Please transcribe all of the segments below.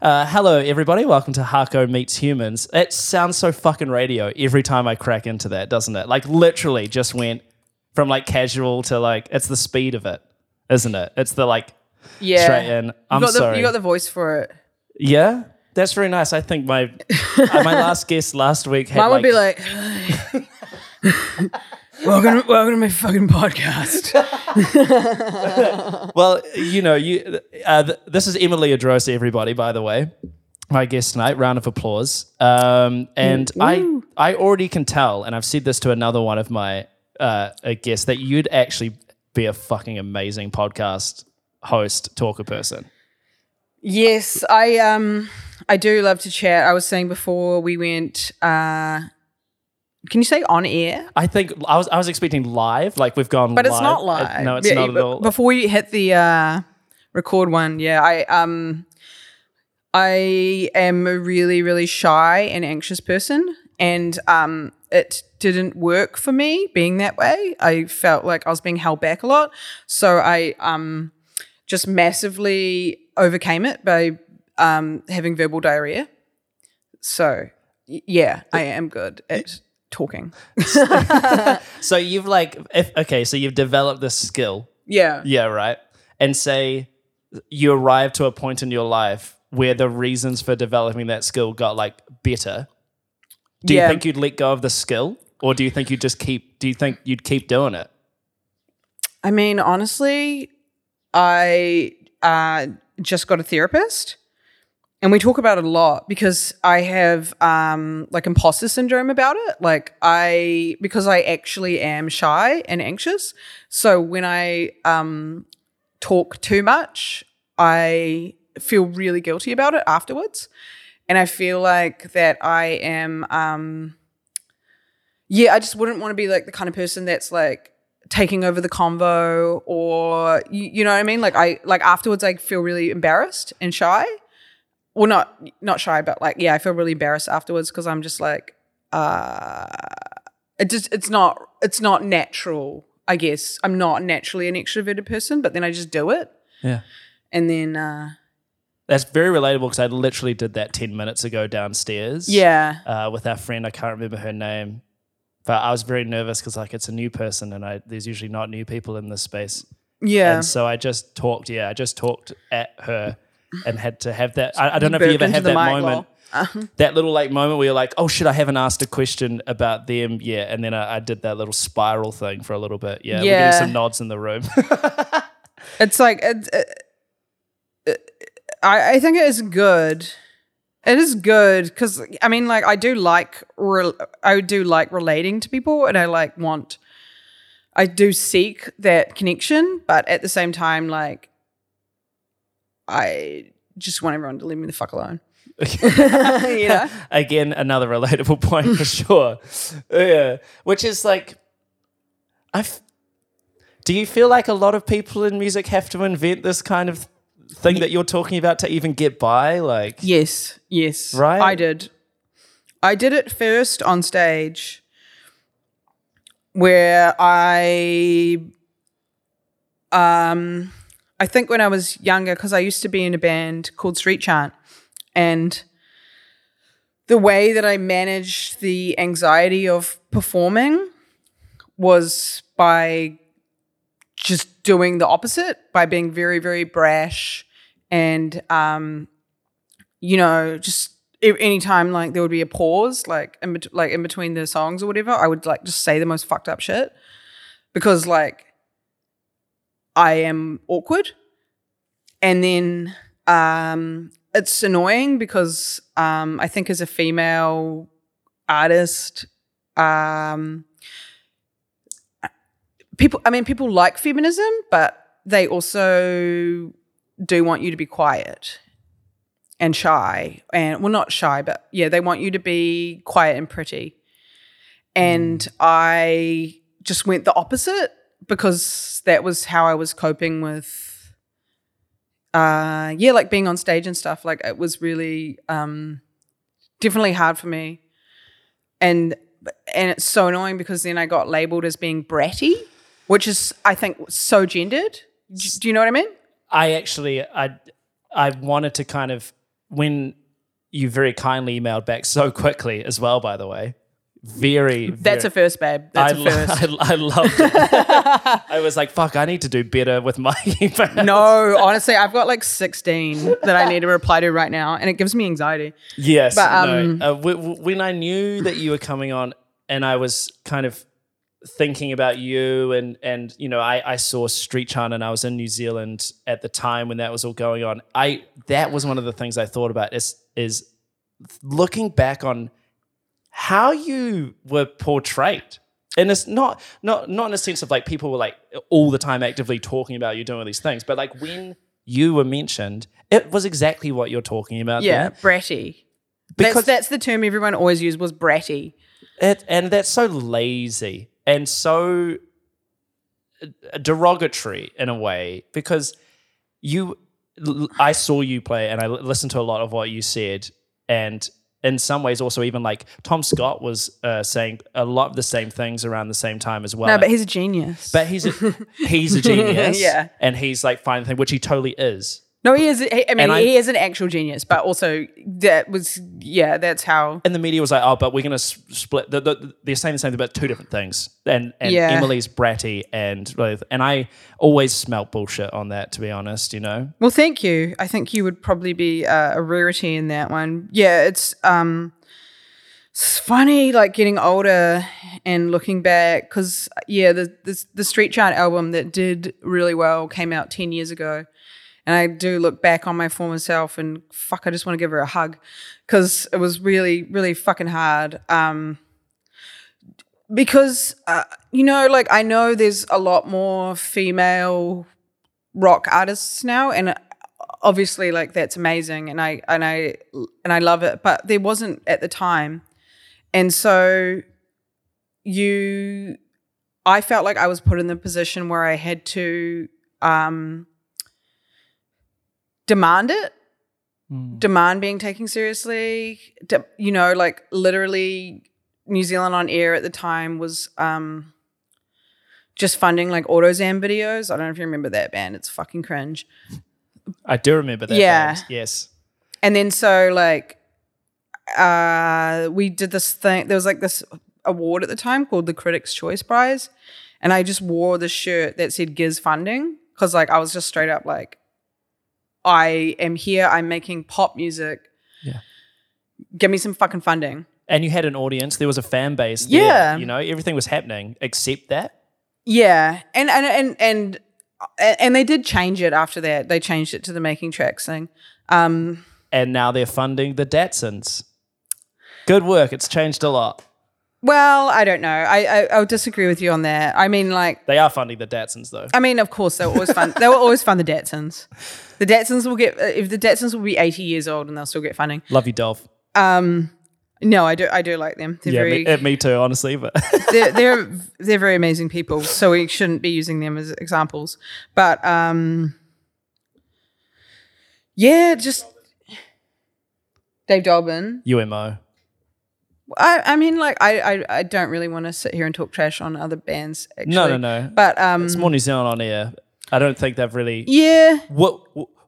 Uh, hello, everybody. Welcome to Harko Meets Humans. It sounds so fucking radio every time I crack into that, doesn't it? Like, literally just went from like casual to like, it's the speed of it, isn't it? It's the like Yeah. straight in. I'm you got sorry. The, you got the voice for it. yeah, that's very nice. I think my uh, my last guest last week had Mine would like, be like, welcome, to, welcome to my fucking podcast. Well, you know, you. Uh, th- this is Emily Edrosa, everybody. By the way, my guest tonight. Round of applause. Um, and I, I already can tell, and I've said this to another one of my uh, uh, guests that you'd actually be a fucking amazing podcast host, talker person. yes, I um, I do love to chat. I was saying before we went. uh Can you say on air? I think I was I was expecting live, like we've gone, live. But it's not live. no, it's Yeah, not at all. Before you hit the uh, record one, yeah, I um, I am a really really shy and anxious person, and um, it didn't work for me being that way. I felt like I was being held back a lot, so I um, just massively overcame it by um, having verbal diarrhea. So yeah, I am good at talking. so you've like, if okay, so you've developed this skill Yeah. Yeah, right. And say you arrive to a point in your life where the reasons for developing that skill got like better. Do you think you'd let go of the skill? Or do you think you'd just keep do you think you'd keep doing it? I mean, honestly, I uh, just got a therapist, and we talk about it a lot because I have um, like imposter syndrome about it. Like I, because I actually am shy and anxious. So when I um, talk too much, I feel really guilty about it afterwards, and I feel like that I am. Um, yeah, I just wouldn't want to be like the kind of person that's like taking over the convo or you, you know what I mean? Like I like afterwards I feel really embarrassed and shy. Well not not shy, but like yeah, I feel really embarrassed afterwards because I'm just like uh it just it's not it's not natural, I guess. I'm not naturally an extroverted person, but then I just do it. Yeah. And then uh That's very relatable because I literally did that 10 minutes ago downstairs. yeah. Uh, with our friend, I can't remember her name, but I was very nervous because like it's a new person and I there's usually not new people in this space. Yeah. And so I just talked, yeah, I just talked at her and had to have that. I, I don't know if you ever had that moment, while- that little like moment where you're like, oh shit, I haven't asked a question about them yet. And then I, I did that little spiral thing for a little bit. Yeah. We're getting some nods in the room. It's like it, it, it- I I think it is good. It is good because I mean, like I do like re- I do like relating to people, and I like want. I do seek that connection, but at the same time, like I just want everyone to leave me the fuck alone. you know? Again, another relatable point for sure. Yeah. Which is like, I. Do you feel like a lot of people in music have to invent this kind of thing that you're talking about to even get by? Like, Yes, yes. Right? I did. I did it first on stage where I um I think when I was younger cuz I used to be in a band called Street Chant and the way that I managed the anxiety of performing was by just doing the opposite by being very very brash and um you know just anytime like there would be a pause like in like in between the songs or whatever i would like just say the most fucked up shit. Because like i am awkward. And then um it's annoying because um i think as a female artist um people i mean people like feminism but they also do want you to be quiet and shy. And well not shy but yeah they want you to be quiet and pretty. And i just went the opposite because that was how i was coping with uh yeah like being on stage and stuff like it was really um definitely hard for me and and it's so annoying because then i got labeled as being bratty which is i think so gendered do do you know what i mean I actually I I wanted to kind of when you very kindly emailed back so quickly as well, by the way. Very, That's very, a first, babe. That's I, a lo- first. I, I loved it. I was like, fuck, I need to do better with my email. no, honestly, I've got like 16 that I need to reply to right now, and it gives me anxiety. Yes. But, um, no. Uh, w- w- when I knew that you were coming on and I was kind of thinking about you and and you know I, I saw Street Chant and I was in New Zealand at the time when that was all going on. I that was one of the things I thought about is is looking back on how you were portrayed. And it's not not not in a sense of like people were like all the time actively talking about you doing all these things, but like when you were mentioned, it was exactly what you're talking about. Yeah, there. bratty. Because- that's, that's the term everyone always used was bratty. It, and that's so lazy and so uh, derogatory in a way because you I saw you play and I listened to a lot of what you said and in some ways also even like Tom Scott was uh, saying a lot of the same things around the same time as well. No, but he's a genius. But he's a, he's a genius, Yeah. and he's like finding thing which he totally is. No, he is. He, I mean, I- he is an actual genius, but also that was yeah, that's how. and the media was like, "Oh, but we're going to split." The, the, they're saying the same thing about two different things, and and Yeah. Emily's bratty, and and I always smelt bullshit on that. To be honest, you know, Well, thank you. I think you would probably be uh, a rarity in that one. Yeah, it's um, it's funny like getting older and looking back because yeah, the, the the Street Chant album that did really well came out ten years ago, and I do look back on my former self and fuck, I just want to give her a hug because it was really really fucking hard. Um, because uh, you know, like I know there's a lot more female rock artists now and obviously like that's amazing and I and I and I love it but there wasn't at the time and so you I felt like I was put in the position where I had to um demand it demand being taken seriously de- you know like literally New Zealand on air at the time was um just funding like Autozamm videos. I don't know if you remember that band. It's fucking cringe. I do remember that. Yeah. band, Yes. And then so like uh we did this thing there was like this award at the time called the Critics Choice Prize and I just wore the shirt that said Giz funding cuz like I was just straight up like I am here I'm making pop music. Yeah. Give me some fucking funding. And you had an audience. There was a fan base. There, Yeah. You know, everything was happening except that. Yeah, and and and and and they did change it after that. They changed it to the making tracks thing. Um, And now they're funding the Datsuns. Good work. It's changed a lot. Well, I don't know. I, I I'll disagree with you on that. I mean, like, They are funding the Datsuns though. I mean, of course, they will always fund. they will always fund the Datsuns. The Datsuns will get if the Datsuns will be eighty years old and they'll still get funding. Love you, Dolf. Um, no, I do. I do like them. They're Yeah, very. me, uh, me too, honestly. But they're, they're they're very amazing people. So we shouldn't be using them as examples. But um, yeah, just Dave Dobbyn. UMO. I, I mean, like, I, I, I don't really want to sit here and talk trash on other bands. Actually. No, no, no. But um, It's more New Zealand on air. I don't think they've really. yeah, What,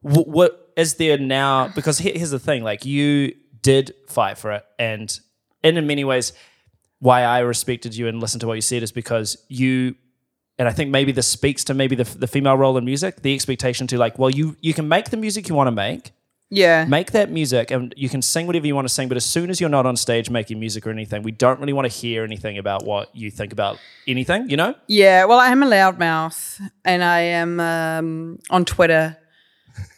what what is there now? Because here- here's the thing: like you did fight for it, and and in many ways, why I respected you and listened to what you said is because you. And I think maybe this speaks to maybe the, the female role in music, the expectation to like, well, you you can make the music you want to make, yeah, make that music, and you can sing whatever you want to sing. But as soon as you're not on stage making music or anything, we don't really want to hear anything about what you think about anything. You know? yeah. Well, I am a loudmouth, and I am um, on Twitter,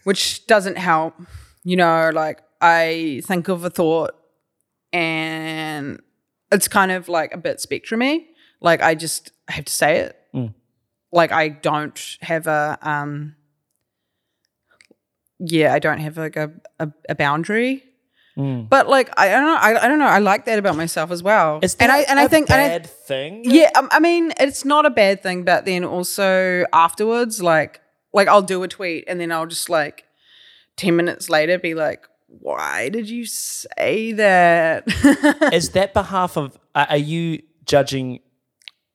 which doesn't help. You know, like I think of a thought, and it's kind of like a bit spectrumy. Like I just have to say it. Like I don't have a um. Yeah, I don't have like a a, a boundary. But like I don't know, I, I don't know. I like that about myself as well. Is and I that and I a think and I, bad thing. yeah, um, I mean, it's not a bad thing, but then also afterwards, like, like I'll do a tweet and then I'll just like ten minutes later be like, "Why did you say that? Is that behalf of are you judging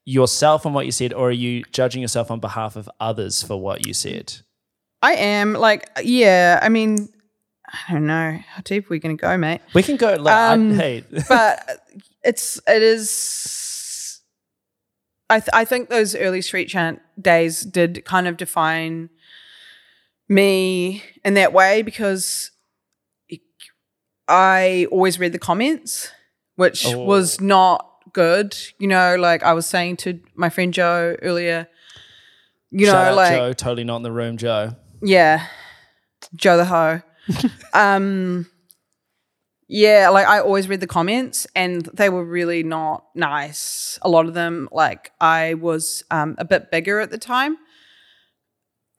yourself on what you said or are you judging yourself on behalf of others for what you said I am like, yeah. I mean, I don't know how deep we're gonna go, mate. We can go. Like, I- Um, hey, but it's it is I th- I think those early street chant days did kind of define me in that way because I always read the comments, which Oh. was not good. You know, like I was saying to my friend Joe earlier. You shout know, like Joe, totally not in the room, Joe. Yeah. Joe the Ho. um yeah, like I always read the comments and they were really not nice. A lot of them, like I was um a bit bigger at the time.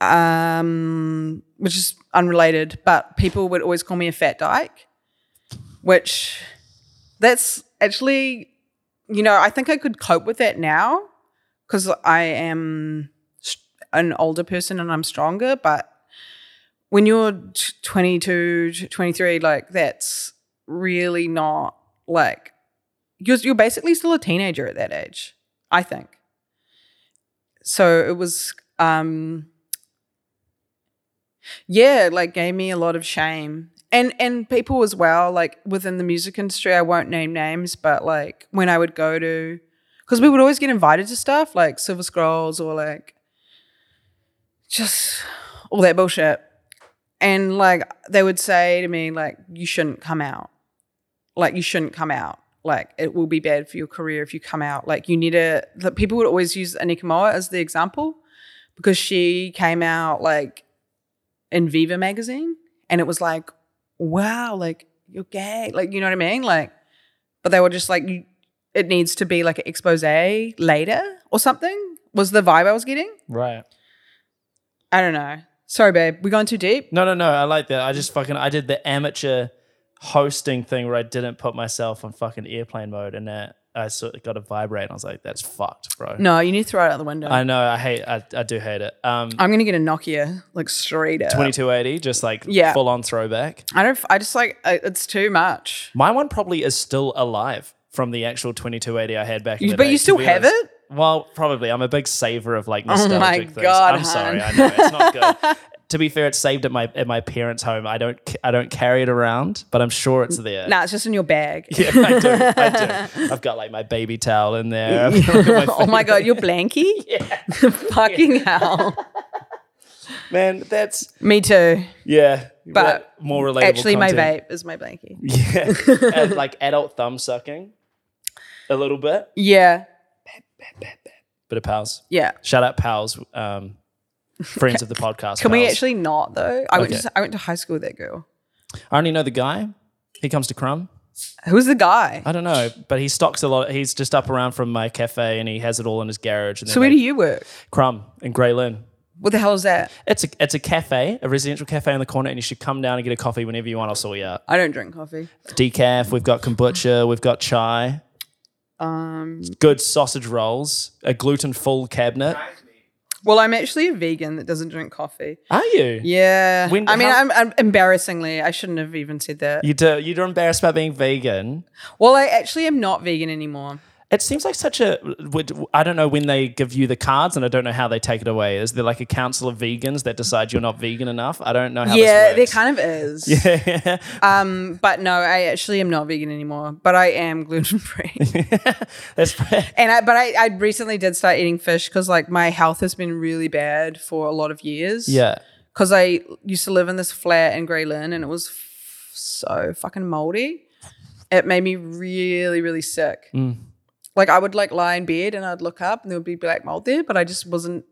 Um which is unrelated, but people would always call me a fat dyke, which that's actually you know, I think I could cope with that now because I am an older person and I'm stronger, but when you're 22, 23, like that's really not like you're, you're basically still a teenager at that age, I think. So it was, um, yeah, like gave me a lot of shame. And and people as well, like within the music industry, I won't name names, but like when I would go to, because we would always get invited to stuff like Silver Scrolls or like just all that bullshit. And like they would say to me, like, you shouldn't come out. Like you shouldn't come out. Like it will be bad for your career if you come out. Like you need to the people would always use Anika Moa as the example because she came out like in Viva magazine and it was like, wow, like you're gay. Like, you know what I mean? Like, but they were just like, you, it needs to be like an expose later or something was the vibe I was getting. Right. I don't know. Sorry, babe. We going too deep? No, no, no. I like that. I just fucking I did the amateur hosting thing where I didn't put myself on fucking airplane mode, and that I sort of got a vibrate. And I was like, "That's fucked, bro." No, you need to throw it out the window. I know. I hate. I, I do hate it. Um, I'm gonna get a Nokia like straight up. twenty two eighty, just like Yeah. full on throwback. I don't. I just like it's too much. My one probably is still alive from the actual twenty two eighty I had back. In You- the but day, you still have honest. it? Well, probably. I'm a big saver of like nostalgic Oh my things. God, I'm sorry. I know it's not good. to be fair, it's saved at my at my parents' home. I don't I don't carry it around, but I'm sure it's there. Nah, it's just in your bag. Yeah, I do. I do. I've got like my baby towel in there. My oh my god, you're blanky. Fucking hell. Man, that's Me too. yeah. But more relatable. Actually, my content. vape is my blankie. Yeah, And, like adult thumb sucking, a little bit. Yeah. Bit of pals. Yeah. Shout out pals. Um, friends of the podcast. Can we pals. actually not though? I went Okay. to I went to high school with that girl. I only know the guy. He comes to Crumb. Who's the guy? I don't know, but he stocks a lot. He's just up around from my cafe, and he has it all in his garage. And So where do you work? Crumb in Grey Lynn. What the hell is that? It's a it's a cafe, a residential cafe in the corner, and you should come down and get a coffee whenever you want. I'll sort you out. I don't drink coffee. Decaf. We've got kombucha. We've got chai. Um, Good sausage rolls. A gluten full cabinet. well, I'm actually a vegan that doesn't drink coffee. Are you? Yeah. When- I mean, how- I'm, I'm embarrassingly, I shouldn't have even said that. You do. You're embarrassed about being vegan. Well, I actually am not vegan anymore. It seems like such a I don't know when they give you the cards, and I don't know how they take it away. Is there like a council of vegans that decide you're not vegan enough? I don't know how. yeah, there kind of is. Yeah. Um, but no, I actually am not vegan anymore. But I am gluten free. That's and I, but I, I recently did start eating fish because like my health has been really bad for a lot of years. yeah. Because I used to live in this flat in Grey Lynn and it was f- so fucking moldy. It made me really, really sick. Mm. Like I would like lie in bed and I'd look up and there would be black mold there, but I just wasn't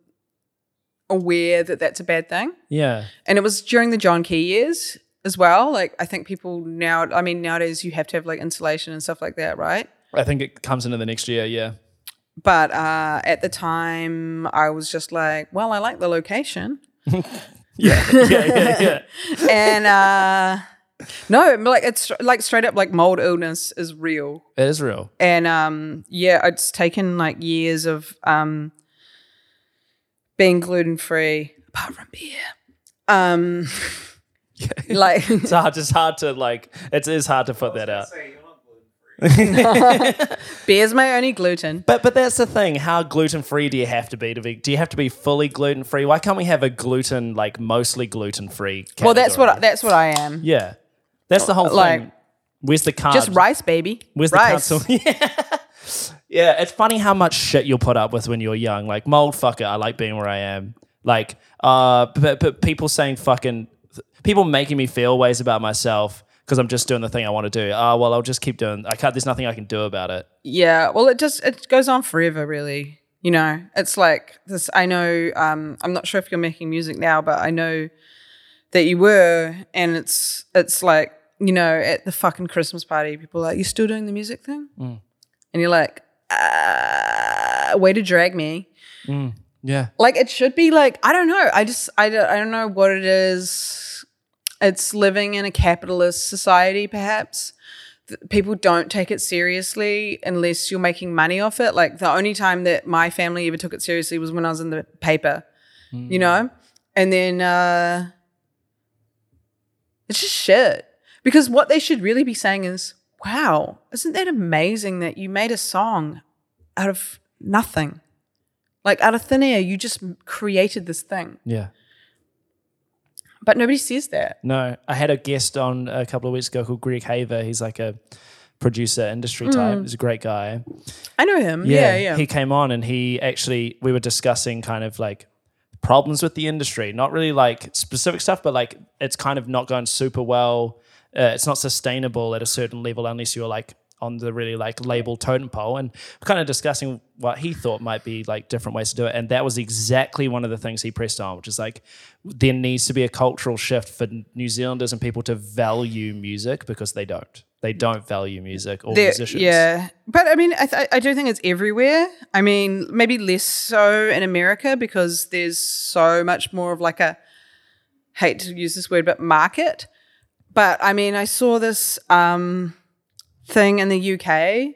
aware that that's a bad thing. Yeah. And it was during the John Key years as well. Like I think people now, I mean, nowadays you have to have like insulation and stuff like that, right? I think it comes into the next year. Yeah. But uh, at the time, I was just like, well, I like the location. Yeah. yeah. Yeah. Yeah. and uh, no, like it's like straight up like mold illness is real. It is real. And um, yeah, it's taken like years of um, being gluten free, apart from beer. Um, like It's hard. It's hard to like. It is hard to put that out. Say you're not gluten free. Beer's my only gluten. But but that's the thing. How gluten free do you have to be to be? Do you have to be fully gluten free? Why can't we have a gluten like mostly gluten free? Well, that's what that's what I am. Yeah, that's the whole Like- thing. Where's the carbs? Just rice, baby. Where's rice. the council? yeah. yeah, it's funny how much shit you'll put up with when you're young. Like, mold fucker, I like being where I am. Like, uh, but, but people saying fucking, people making me feel ways about myself because I'm just doing the thing I want to do. Ah, well, I'll just keep doing. I can't. There's nothing I can do about it. Yeah, well, it just it goes on forever, really. You know, it's like this. I know. Um, I'm not sure if you're making music now, but I know that you were, and it's it's like you know, at the fucking Christmas party, people are like, "You still doing the music thing?" And you're like, uh, "Way to drag me." Yeah. Like it should be like I don't know. I just I don't, I don't know what it is. It's living in a capitalist society, perhaps. People don't take it seriously unless you're making money off it. Like the only time that my family ever took it seriously was when I was in the paper, you know. And then uh, it's just shit. Because what they should really be saying is, "Wow, isn't that amazing that you made a song out of nothing?" Like out of thin air, you just created this thing. Yeah. But nobody says that. No, I had a guest on a couple of weeks ago called Greg Haver. He's like a producer, industry Mm. type. He's a great guy. I know him. Yeah, yeah. He came on and he actually we were discussing kind of like problems with the industry, not really like specific stuff, but like it's kind of not going super well. Uh, it's not sustainable at a certain level unless you're like on the really like label totem pole. And kind of discussing what he thought might be like different ways to do it. And that was exactly one of the things he pressed on which is like there needs to be a cultural shift for new zealanders and people to value music because they don't. They don't value music or There- musicians. yeah, but I mean, I, th- I do think it's everywhere. I mean, maybe less so in America because there's so much more of like a hate to use this word, but market. But I mean, I saw this um, thing in the UK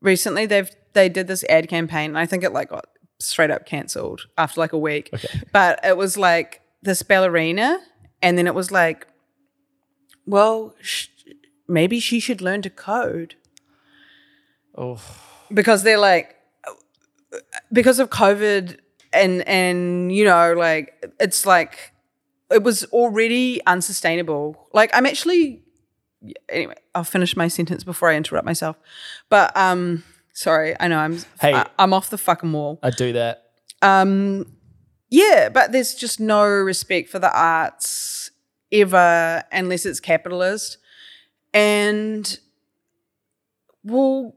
recently. They've they did this ad campaign, and I think it like got straight up cancelled after like a week. But it was like this ballerina, and then it was like, well, sh- maybe she should learn to code oh because they're like because of COVID and and you know like it's like it was already unsustainable. Like I'm actually anyway. I'll finish my sentence before I interrupt myself. But um, sorry, I know I'm Hey. I, I'm off the fucking wall. i do that Um, yeah, but there's just no respect for the arts ever unless it's capitalist. And well,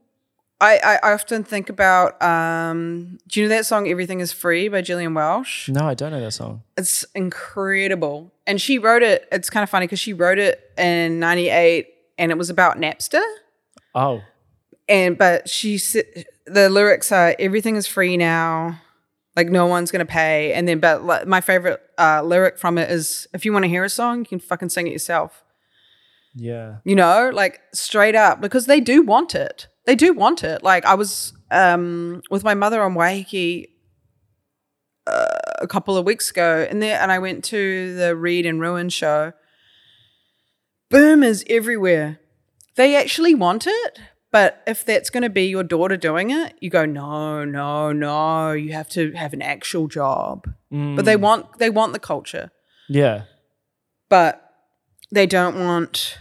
I, I, often think about um, do you know that song Everything is Free by Gillian Welch? no i don't know that song. It's incredible. And she wrote it, it's kind of funny because she wrote it in 98 and it was about Napster. Oh. And but she said the lyrics are everything is free now like no one's gonna pay. And then but my favorite uh, lyric from it is if you want to hear a song you can fucking sing it yourself. Yeah. You know like straight up because they do want it they do want it. Like i was um with my mother on waiheke uh, a couple of weeks ago and there and i went to the Reid and ruin show. Boomers everywhere. They actually want it but if that's going to be your daughter doing it you go no no no you have to have an actual job. But they want they want the culture. Yeah. But they don't want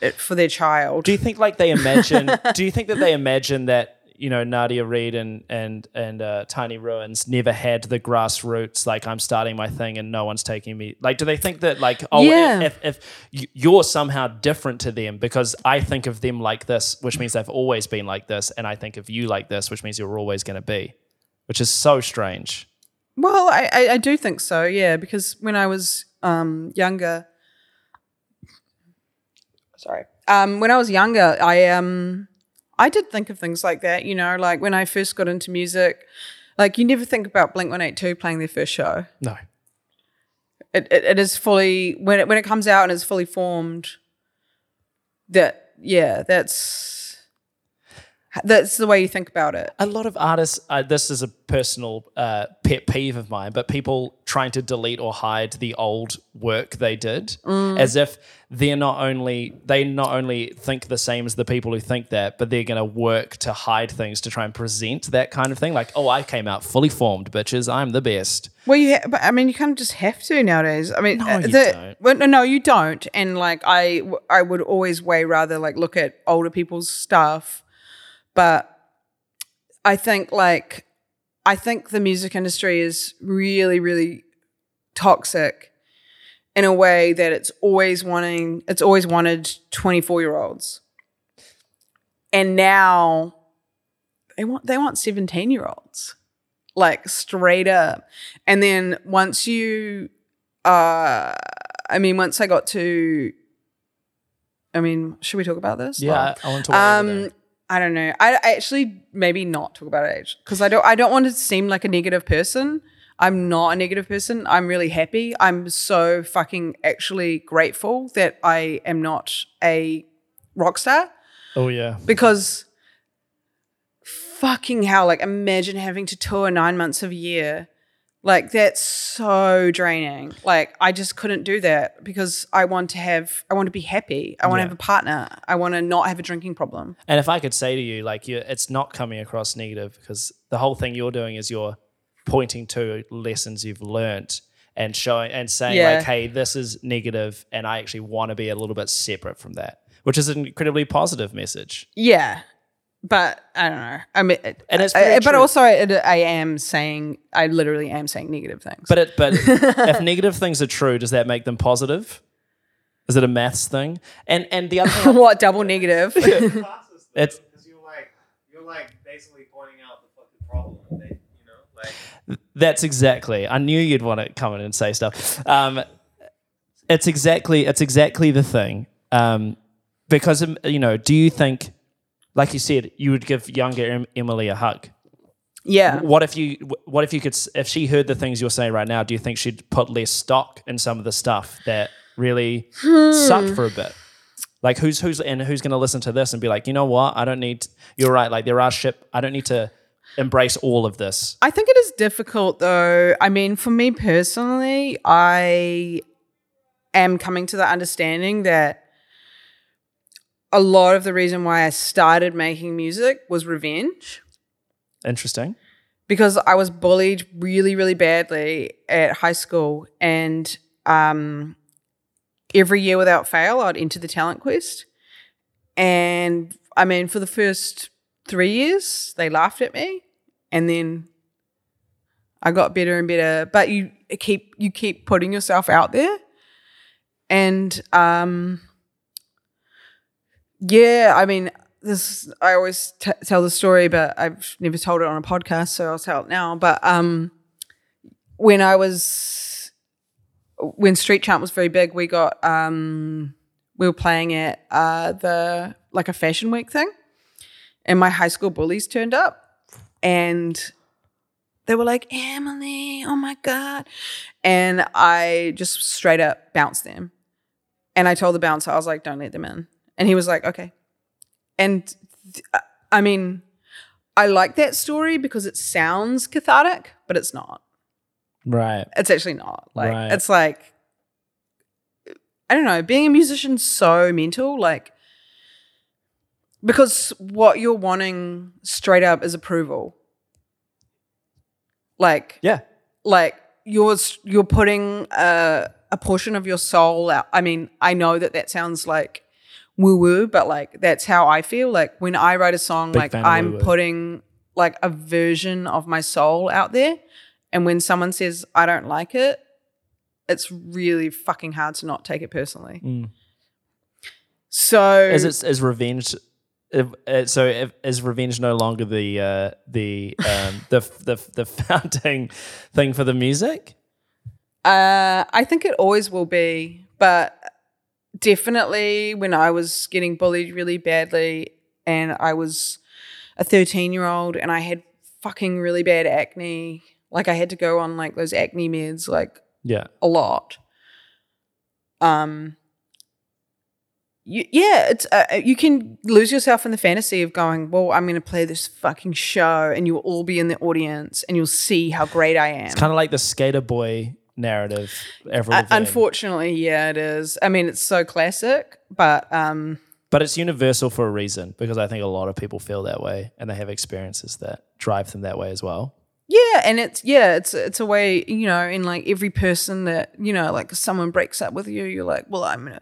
it for their child. Do you think like they imagine? do you think that they imagine that you know Nadia Reid and and and uh, Tiny Ruins never had the grassroots like I'm starting my thing and no one's taking me? Like, do they think that like oh Yeah. if, if y- you're somehow different to them because I think of them like this, which means they've always been like this, and I think of you like this, which means you're always going to be, which is so strange. well, I, I I do think so. Yeah, because when I was um, younger, sorry, um, when I was younger, I um I did think of things like that. You know, like when I first got into music, like you never think about Blink One Eight Two playing their first show. No, it, it, it is fully when it when it comes out and is fully formed that yeah that's That's the way you think about it. a lot of artists uh, this is a personal uh, pet peeve of mine but people trying to delete or hide the old work they did Mm. as if they're not only they not only think the same as the people who think that but they're going to work to hide things to try and present that kind of thing like oh i came out fully formed bitches i'm the best Well, you, ha- but I mean, you kind of just have to nowadays. I mean, No, uh, you the, don't. Well, no, no, you don't. And like, I, I would always way rather like look at older people's stuff. But I think like, I think the music industry is really, really toxic in a way that it's always wanting, it's always wanted 24 year olds. And now they want, they want 17 year olds like straight up. And then once you, uh, I mean, once I got to, I mean, should we talk about this? yeah i, I want to talk about Um, I don't know. I, I actually maybe not talk about age because I don't. I don't want to seem like a negative person. I'm not a negative person. I'm really happy. I'm so fucking actually grateful that I am not a rock star oh yeah because fucking hell like imagine having to tour nine months of a year like that's so draining. Like i just couldn't do that because i want to have i want to be happy. I want to have a partner. I want to not have a drinking problem. And if I could say to you, like, you, it's not coming across negative because the whole thing you're doing is you're pointing to lessons you've learnt and showing and saying, Yeah. like, hey, this is negative, and I actually want to be a little bit separate from that, which is an incredibly positive message. yeah but i don't know i mean And it's I- but also I, I am saying i literally am saying negative things But it, but if negative things are true, does that make them positive? Is it a maths thing? And and the other thing, what double negative It's- because you're like you're like basically pointing out the fucking problem. and They, you know, like That's exactly. I knew you'd want to come in and say stuff. Um, it's exactly. It's exactly the thing. Um, because um, you know, do you think, like you said, you would give younger em- Emily a hug? yeah What if you? What if you could? If she heard the things you're saying right now, do you think she'd put less stock in some of the stuff that really hmm. sucked for a bit? Like who's who's and who's going to listen to this and be like, you know what? I don't need. You're right. Like there are ship I don't need to embrace all of this. I think it is difficult though. I mean, for me personally, I am coming to the understanding that a lot of the reason why I started making music was revenge Interesting. because I was bullied really, really badly at high school. And um, every year without fail, I'd enter the talent quest. And I mean, for the first three years, they laughed at me. And then I got better and better. But you keep you keep putting yourself out there. And um, yeah, I mean, this I always t- tell the story, but I've never told it on a podcast, so I'll tell it now. But um, when I was when Street Chant was very big, we got um, we were playing at uh, the like a fashion week thing, and my high school bullies turned up, and they were like Emily, oh my god, and I just straight up bounced them, and I told the bouncer I was like, don't let them in, and he was like, okay, and th- I mean, I like that story because it sounds cathartic, but it's not. Right. It's actually not. Like Right. it's like I don't know, being a musician's so mental, like because what you're wanting straight up is approval. Like Yeah. like you're you're putting a a portion of your soul out. I mean, I know that that sounds like woo woo, but like that's how I feel. Like when I write a song, Big like I'm woo-woo. putting like a version of my soul out there, and when someone says I don't like it, it's really fucking hard to not take it personally. Mm. So Is it is revenge? If, uh, so if, is revenge no longer the uh, the um, the the the founding thing for the music? Uh, I think it always will be, but definitely when I was getting bullied really badly and I was a 13 year old and I had fucking really bad acne, like I had to go on like those acne meds like Yeah. a lot. Um, you, yeah, it's uh, you can lose yourself in the fantasy of going, well, I'm going to play this fucking show, and you'll all be in the audience, and you'll see how great I am. It's kind of like the skater boy narrative. Avril Uh, unfortunately, yeah, it is. I mean, it's so classic, but um, But it's universal for a reason because I think a lot of people feel that way and they have experiences that drive them that way as well. yeah, and it's yeah, it's it's a way you know, in like every person that you know, like someone breaks up with you, you're like, well, I'm gonna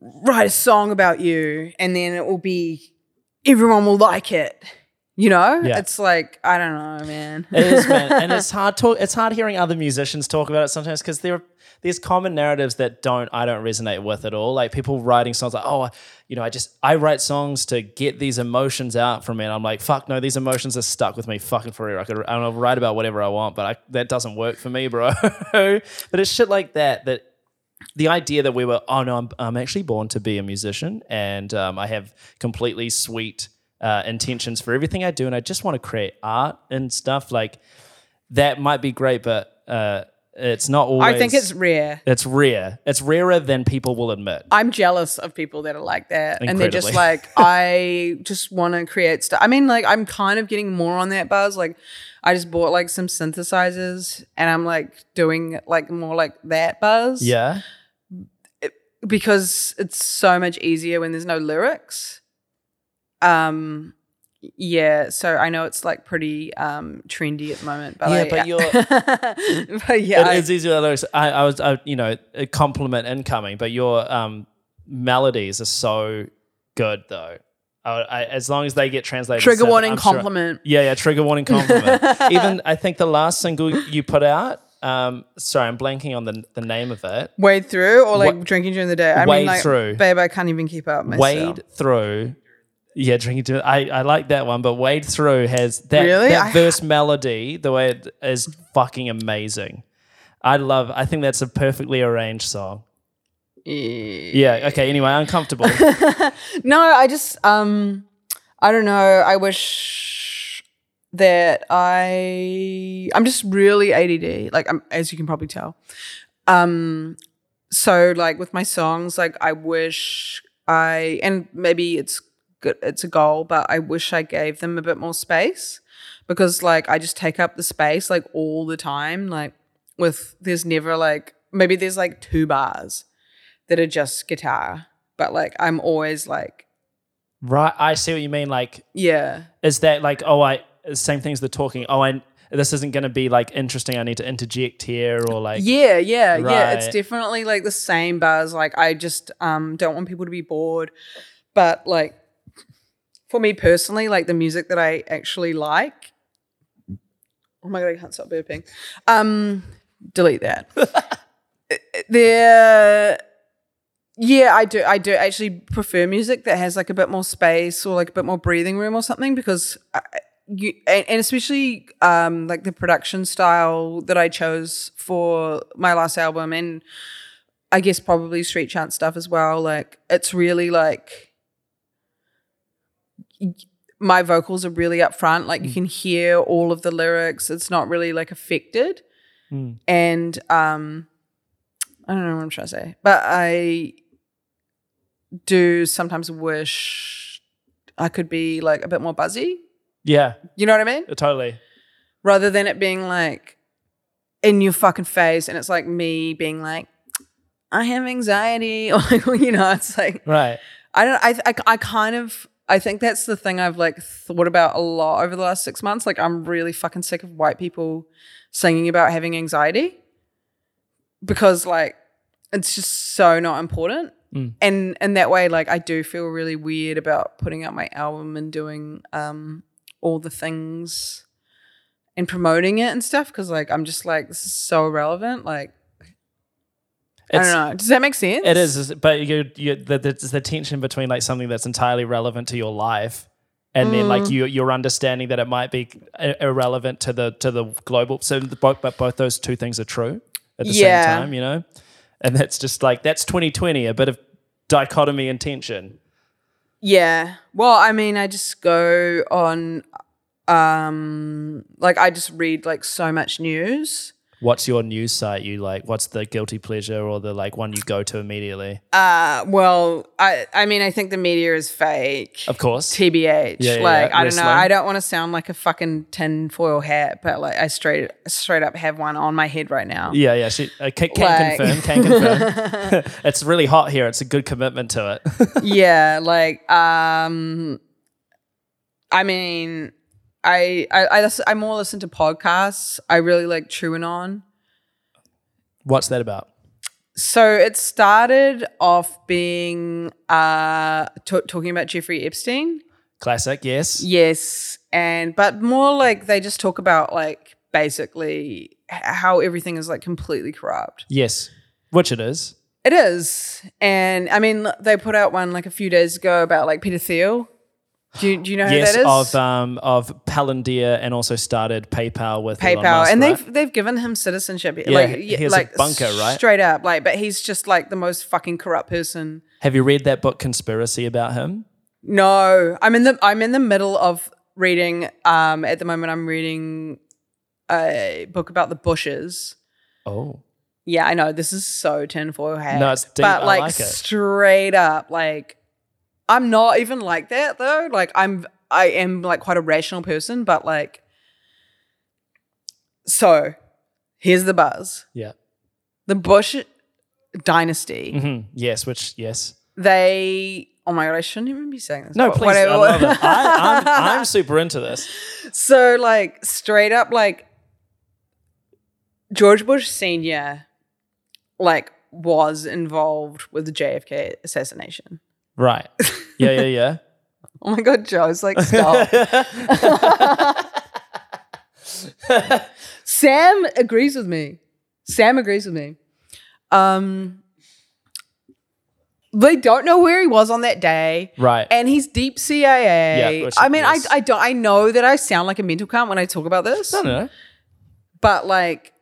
write a song about you, and then it will be everyone will like it. You know, Yeah. it's like I don't know, man. It is, man, and it's hard talk. It's hard hearing other musicians talk about it sometimes because there are there's common narratives that don't I don't resonate with at all. Like people writing songs like, oh, you know, I just I write songs to get these emotions out from me, and I'm like, fuck no, these emotions are stuck with me fucking forever. I could I don't know, write about whatever I want, but I, that doesn't work for me, bro. but it's shit like that that the idea that we were, oh no, I'm, I'm actually born to be a musician and um, I have completely sweet uh, intentions for everything I do, and I just want to create art and stuff like that. Might be great, but uh, it's not always. I think it's rare. it's rare. It's rarer than people will admit. I'm jealous of people that are like that. And they're just like, I just want to create stuff. I mean, like, I'm kind of getting more on that buzz. Like, I just bought like some synthesizers and I'm like doing like more like that buzz. Yeah, Because it's so much easier when there's no lyrics. Um, yeah, so I know it's like pretty um trendy at the moment, but Yeah, I- but you're- but yeah, I- it is easier. I, I was, I, you know, a compliment incoming, but your um, melodies are so good though. I, I, as long as they get translated, trigger so warning I'm sure- compliment. Yeah, yeah, trigger warning compliment. Even I think the last single you put out. Um, sorry, I'm blanking on the the name of it. Wade through or like drinking during the day. I Wade mean, like, through. babe, I can't even keep up. Myself. Wade through. Yeah, drinking to I, I like that one, but Wade through has that Really? that I- verse melody. The way it is fucking amazing. I love. I think that's a perfectly arranged song. Yeah. Okay. Anyway, uncomfortable. No, I just um I don't know. I wish that I I'm just really ADD. Like I'm as you can probably tell. Um so like with my songs like I wish I and maybe it's good it's a goal, but I wish I gave them a bit more space because like I just take up the space like all the time like with there's never like maybe there's like two bars that are just guitar but like I'm always like right. I see what you mean. Like, yeah is that like oh I same things they're talking. Oh, I this isn't going to be like interesting. I need to interject here or like yeah yeah yeah it's definitely like the same bars. like I just um don't want people to be bored but like for me personally like the music that I actually like oh my god I can't stop burping. Um delete that. There yeah i do i do actually prefer music that has like a bit more space or like a bit more breathing room or something because I, you and, and especially um like the production style that i chose for my last album and i guess probably street chant stuff as well like it's really like my vocals are really up front like you can hear all of the lyrics it's not really like affected Mm. and um i don't know what i'm trying to say but i do sometimes wish i could be like a bit more buzzy yeah, you know what i mean totally. rather than it being like in your fucking face and it's like me being like i have anxiety or like you know it's like Right. I don't. I, I. I kind of. I think that's the thing I've like thought about a lot over the last six months. Like, I'm really fucking sick of white people singing about having anxiety because, like, it's just so not important. Mm. And in that way, like, I do feel really weird about putting out my album and doing um all the things and promoting it and stuff because, like, I'm just like this is so irrelevant. Like, I don't know. Does that make sense? It is, but you, you the, the, it's the tension between like something that's entirely relevant to your life, and then Mm. like you, your understanding that it might be irrelevant to the to the global. So the, both, but both those two things are true at the Yeah. same time, you know. And that's just like that's 2020, a bit of dichotomy and tension. Yeah. Well, I mean, I just go on um like I just read like so much news what's your news site you like? What's the guilty pleasure or the like one you go to immediately? Uh, well, I I mean, I think the media is fake. Of course. TBH. Yeah, yeah, like yeah. I don't know. I don't want to sound like a fucking tinfoil hat, but like I straight straight up have one on my head right now. Yeah, yeah. She, uh, can, can Like- confirm. Can confirm. it's really hot here. It's a good commitment to it. yeah, like um I mean I I I, listen, I more listen to podcasts. I really like TrueAnon. What's that about? So it started off being uh t- talking about Jeffrey Epstein. Classic. Yes. Yes, and but more like they just talk about like basically how everything is like completely corrupt. Yes. Which it is. It is, and I mean they put out one like a few days ago about like Peter Thiel. Do you, do you know who yes. that is? Of um of Palantir and also started PayPal with PayPal, Musk, and right? they've they've given him citizenship. Yeah, like, he has a like bunker, right? Straight up, like, but he's just like the most fucking corrupt person. Have you read that book Conspiracy about him? No, I'm in the I'm in the middle of reading. Um, at the moment, I'm reading a book about the Bushes. Oh. Yeah, I know this is so tinfoil hat. No, it's deep. But I like, like it. straight up, like I'm not even like that though. Like I'm I am like quite a rational person, but like so here's the buzz. Yeah. The Bush dynasty. hmm Yes. Which yes. They oh my god, I shouldn't even be saying this. No, but please. I whatever. love it. I, I'm, I'm super into this. So like straight up like George Bush senior like was involved with the JFK assassination. Right. Yeah. Yeah. Yeah. Oh my god, Joe's like stop. Sam agrees with me. Sam agrees with me. Um they don't know where he was on that day. Right. And he's deep CIA. Yeah, I mean, I, I don't I know that I sound like a mental cunt when I talk about this. no, no, no. But like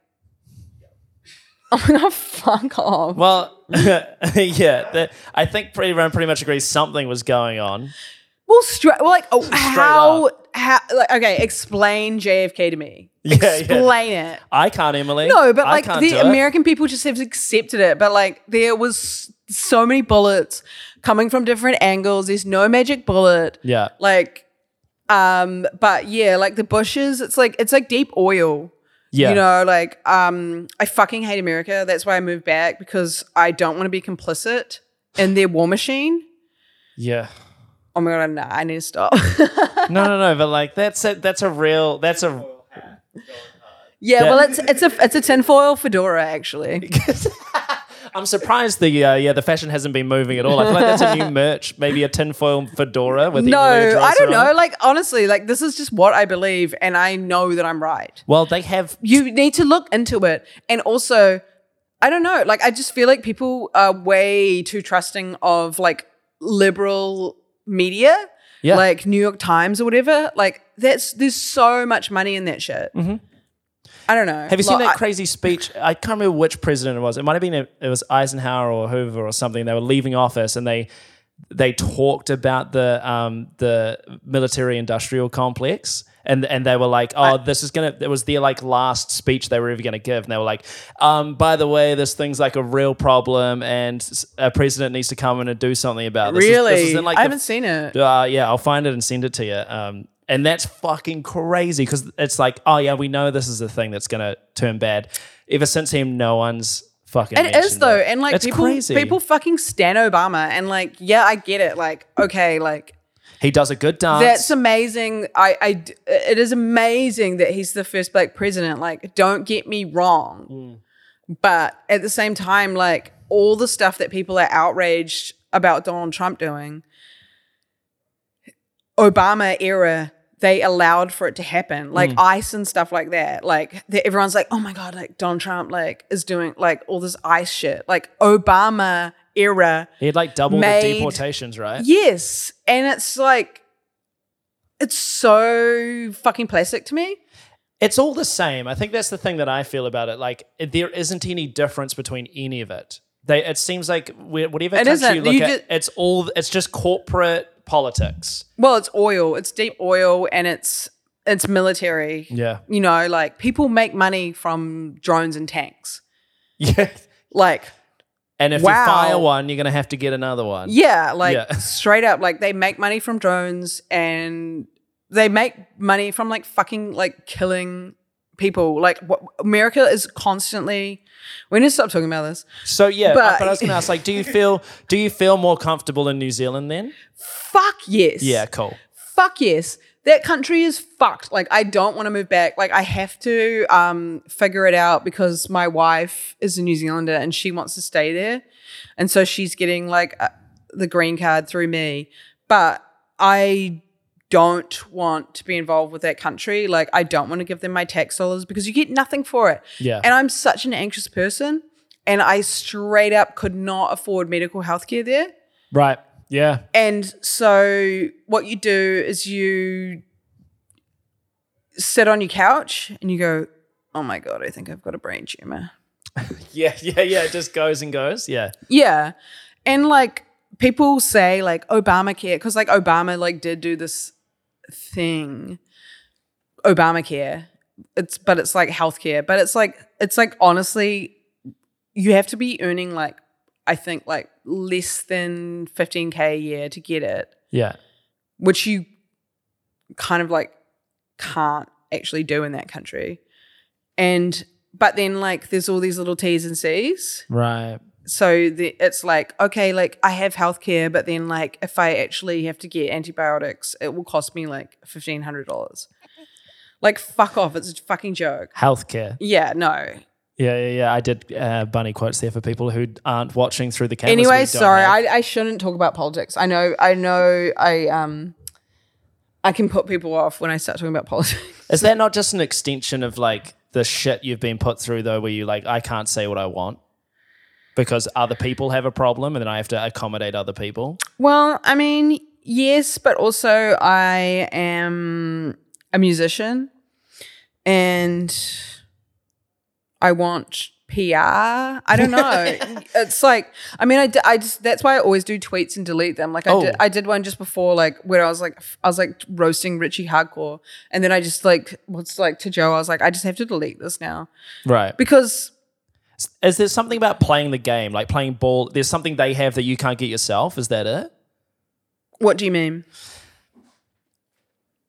Oh my god, fuck off. Well, yeah. The, I think pretty everyone pretty much agrees something was going on. Well, straight, well, like, oh, how, up. how, like, okay, explain JFK to me. Yeah, yeah. explain it. I can't, Emily. No, but I like the. American people just have accepted it. But like, there was so many bullets coming from different angles. There's no magic bullet. Yeah. Like, um, but yeah, like the bushes, it's like it's like deep oil. Yeah. You know, like um, I fucking hate America. That's why I moved back because I don't want to be complicit in their war machine. Yeah. Oh my god, nah, I need to stop. No, no, no. But like that's a that's a real that's a yeah, That- well, it's it's a it's a tinfoil fedora actually. I'm surprised the uh, yeah the fashion hasn't been moving at all. I feel like that's a new merch, maybe a tinfoil fedora with no, I don't know. Like honestly, like this is just what I believe, and I know that I'm right. Well, they have You need to look into it, and also, I don't know. Like I just feel like people are way too trusting of like liberal media. Yeah. Like New York Times or whatever, like that's there's so much money in that shit. I don't know. Have you seen that I- crazy speech? I can't remember which president it was. It might have been a, it was Eisenhower or Hoover or something. They were leaving office and they they talked about the um, the military industrial complex. And, and they were like, oh, this is gonna. It was their like last speech they were ever gonna give, and they were like, um, by the way, this thing's like a real problem, and s- a president needs to come in and do something about this. This is- really? this is in, like, I the haven't seen it. uh, yeah, I'll find it and send it to you. Um, and that's fucking crazy because it's like, oh yeah, we know this is the thing that's gonna turn bad. Ever since him, no one's fucking. It is though, it. and like it's people, crazy. people fucking stan Obama, and like, yeah, I get it. Like, okay, like he does a good dance. that's amazing. I, I, it is amazing that he's the first black president. Like, don't get me wrong, mm. but at the same time, like all the stuff that people are outraged about Donald Trump doing, Obama era. They allowed for it to happen, like mm. ICE and stuff like that. Like the, everyone's like, "Oh my god!" Like Donald Trump, like is doing like all this ICE shit. Like Obama era, he had like double made- the deportations, right? Yes. And it's like, it's so fucking plastic to me. It's all the same. I think that's the thing that I feel about it. Like it- there isn't any difference between any of it. They, it seems like whatever It country isn't. you look You at, just- it's all it's just corporate politics. Well, it's oil, it's deep oil, and it's it's military. Yeah. You know, like people make money from drones and tanks. Yeah. Like, And if Wow. you fire one, you're gonna have to get another one. yeah, like Yeah. straight up, like they make money from drones and they make money from like fucking like killing people. Like, what, America is constantly. We need to stop talking about this. So yeah, But- but, I was gonna ask, like, do you feel do you feel more comfortable in New Zealand then? Fuck yes. Yeah, cool. fuck yes that country is fucked like i don't want to move back like i have to um figure it out because my wife is a new zealander and she wants to stay there and so she's getting like uh, the green card through me but i don't want to be involved with that country like i don't want to give them my tax dollars because you get nothing for it Yeah. and i'm such an anxious person and i straight up could not afford medical health care there Right. Yeah. and so what you do is you sit on your couch and you go, "Oh my god, I think I've got a brain tumor." Yeah, yeah, yeah. It just goes and goes. Yeah. Yeah. And like people say like Obamacare cuz like Obama like did do this thing Obamacare. It's but it's like healthcare, but it's like it's like honestly you have to be earning like I think like less than 15k a year to get it. Yeah. which you kind of like can't actually do in that country. And but then like there's all these little T's and C's. Right. So the, it's like okay, like I have healthcare, but then like if I actually have to get antibiotics, it will cost me like fifteen hundred dollars. Like fuck off! It's a fucking joke. Healthcare. Yeah, no. Yeah, yeah, yeah. I did uh, bunny quotes there for people who aren't watching through the camera. Anyway, sorry. I, I shouldn't talk about politics. I know, I know, I um, I can put people off when I start talking about politics. Is that not just an extension of like the shit you've been put through though, where you like I can't say what I want because other people have a problem, and then I have to accommodate other people? Well, I mean, yes, but also I am a musician and I want PR. I don't know. it's like, I mean, I, d- I just, that's why I always do tweets and delete them. Like I Oh. did, I did one just before, like where I was like, I was like roasting Richie Hardcore. And then I just like, what's like to Joe, I was like, I just have to delete this now Right. because Is there something about playing the game, like playing ball? There's something they have that you can't get yourself. Is that it? what do you mean?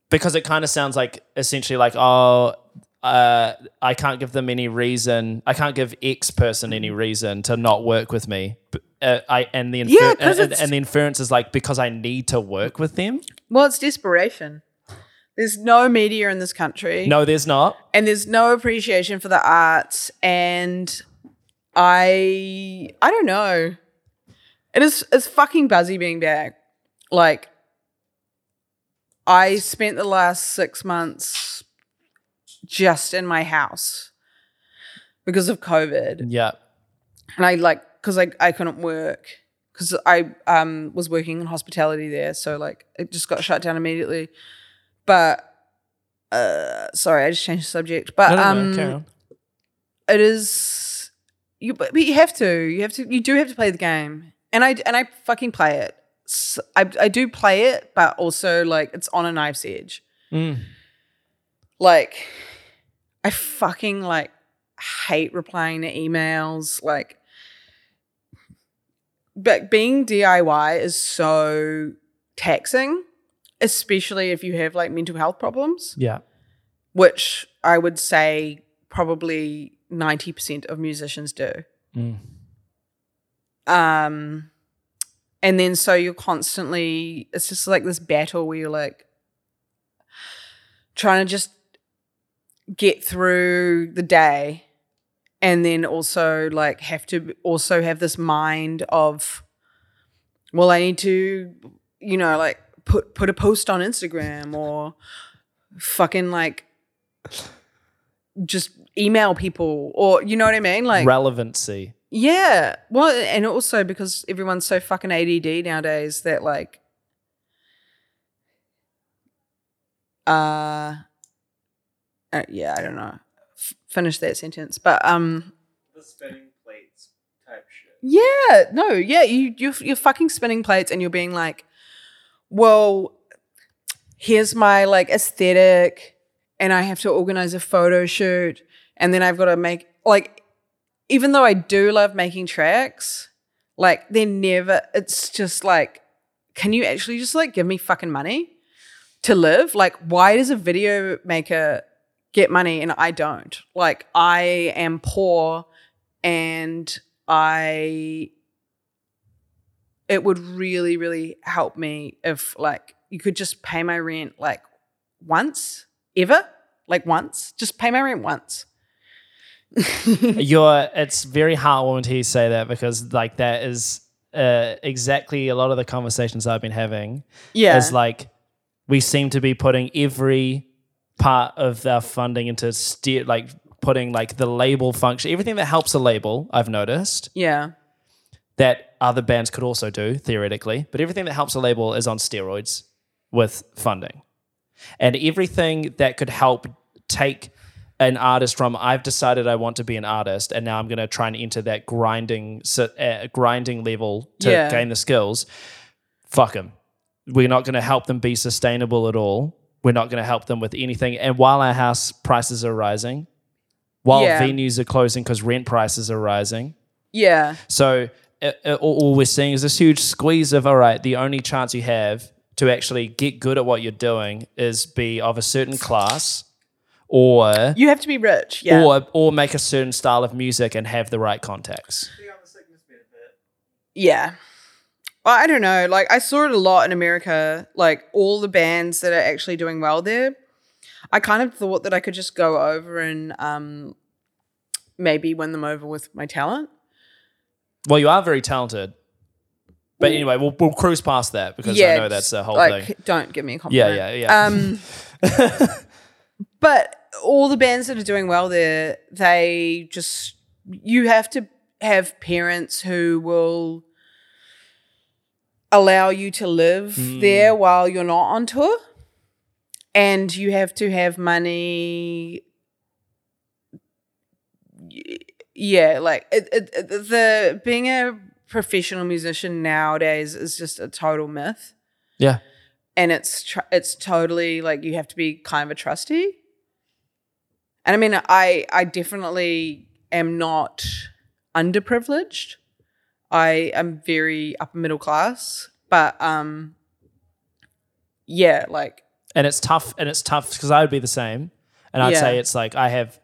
because it kind of sounds like essentially like oh uh, I can't give them any reason. I can't give X person any reason to not work with me. Uh, I and the Yeah, infer- 'cause and, and the inference is like because I need to work with them. Well, it's desperation. There's no media in this country. No, there's not. and there's no appreciation for the arts and i i don't know. It is it's fucking buzzy being back. Like i spent the last six months just in my house because of covid. Yeah, and i like because I, I couldn't work because i um was working in hospitality there. So like it just got shut down immediately. But uh sorry i just changed the subject. But no, no, um no, it is you but you have to. You have to you do have to play the game. And i and i fucking play it. I I do play it but also like it's on a knife's edge. Mm. like i fucking like hate replying to emails like but being diy is so taxing especially if you have like mental health problems. Yeah, which I would say probably 90% of musicians do. Mm. Um and then so you're constantly it's just like this battle where you're like trying to just get through the day and then also like have to also have this mind of well I need to you know like put put a post on Instagram or fucking like just email people or you know what I mean? Like relevancy. yeah. Well, and also because everyone's so fucking ADD nowadays that like uh, uh yeah, I don't know. F- finish that sentence. But um The spinning plates type shit. yeah, no, yeah, you you you're fucking spinning plates and you're being like, well, here's my like aesthetic, and I have to organize a photo shoot, and then I've got to make like, even though I do love making tracks, like they're never. It's just like, can you actually just like give me fucking money to live? Like, why does a video maker get money and I don't? Like, I am poor, and I. It would really, really help me if like you could just pay my rent like once ever like once just pay my rent once You're. It's very heartwarming to hear you say that because like that is uh, exactly a lot of the conversations I've been having. yeah Is like we seem to be putting every part of our funding into steer like putting like the label function, everything that helps a label. I've noticed yeah that other bands could also do theoretically, but everything that helps a label is on steroids with funding. And everything that could help take an artist from I've decided I want to be an artist and now I'm going to try and enter that grinding uh, grinding level to Yeah. gain the skills. Fuck them. We're not going to help them be sustainable at all. We're not going to help them with anything. And while our house prices are rising, while Yeah. venues are closing because rent prices are rising, yeah so uh, uh, all, all we're seeing is this huge squeeze of all right. The only chance you have to actually get good at what you're doing is be of a certain class, or you have to be rich yeah or or make a certain style of music and have the right contacts. Be on the sickness benefit. yeah well, i don't know like i saw it a lot in america like all the bands that are actually doing well there i kind of thought that i could just go over and um maybe win them over with my talent Well, you are very talented, but anyway, we'll we'll cruise past that because I know that's the whole like, thing. Don't give me a compliment. Yeah, yeah, yeah. Um, but all the bands that are doing well there, they just you have to have parents who will allow you to live Hmm. there while you're not on tour, and you have to have money. Yeah, like it, it, it- the being a professional musician nowadays is just a total myth yeah, and it's tr- it's totally like you have to be kind of a trustee. And I mean, I I definitely am not underprivileged. I am very upper middle class, but um, yeah, like and it's tough, and it's tough because I would be the same, and I'd Yeah. say it's like I have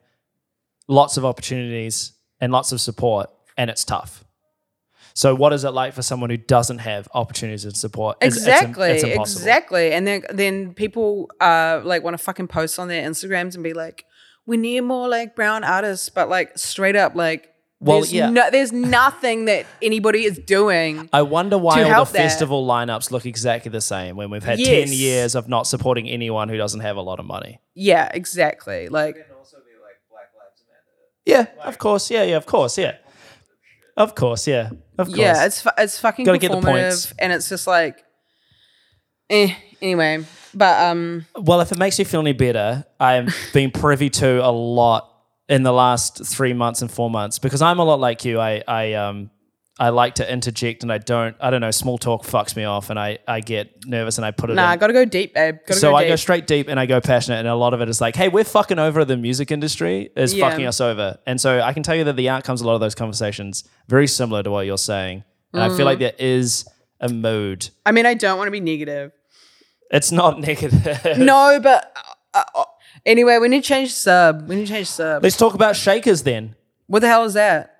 lots of opportunities and lots of support, and it's tough. So, what is it like for someone who doesn't have opportunities and support? It's- it's exactly, it's impossible. exactly. And then then people uh like want to fucking post on their Instagrams and be like, we need more like brown artists, but like straight up like. Well, there's yeah. no, there's nothing that anybody is doing I wonder why to all the that. festival lineups look exactly the same when we've had Yes. 10 years of not supporting anyone who doesn't have a lot of money. Yeah, exactly. Like, Can also be like Black Lives Matter. Yeah, of course. Yeah, yeah, of course. Yeah. Of course. Yeah. Of course. yeah, it's fu- it's fucking Gotta get the points. and it's just like, eh. Anyway, but um, Well, if it makes you feel any better, I've been privy to a lot in the last three months and four months because I'm a lot like you. I, I, um, I like to interject and I don't, I don't know, small talk fucks me off and I, I get nervous and I put it nah, in. gotta go deep, babe. Gotta so go I deep. go straight deep and I go passionate, and a lot of it is like, "Hey, we're fucking over the music industry is Yeah. fucking us over," and so I can tell you that the outcomes of a lot of those conversations very similar to what you're saying, and I Mm. feel like there is a mood. I mean, I don't want to be negative. It's not negative. no, but uh, uh, anyway, we need to change sub. We need to change sub. Let's talk about shakers then. What the hell is that?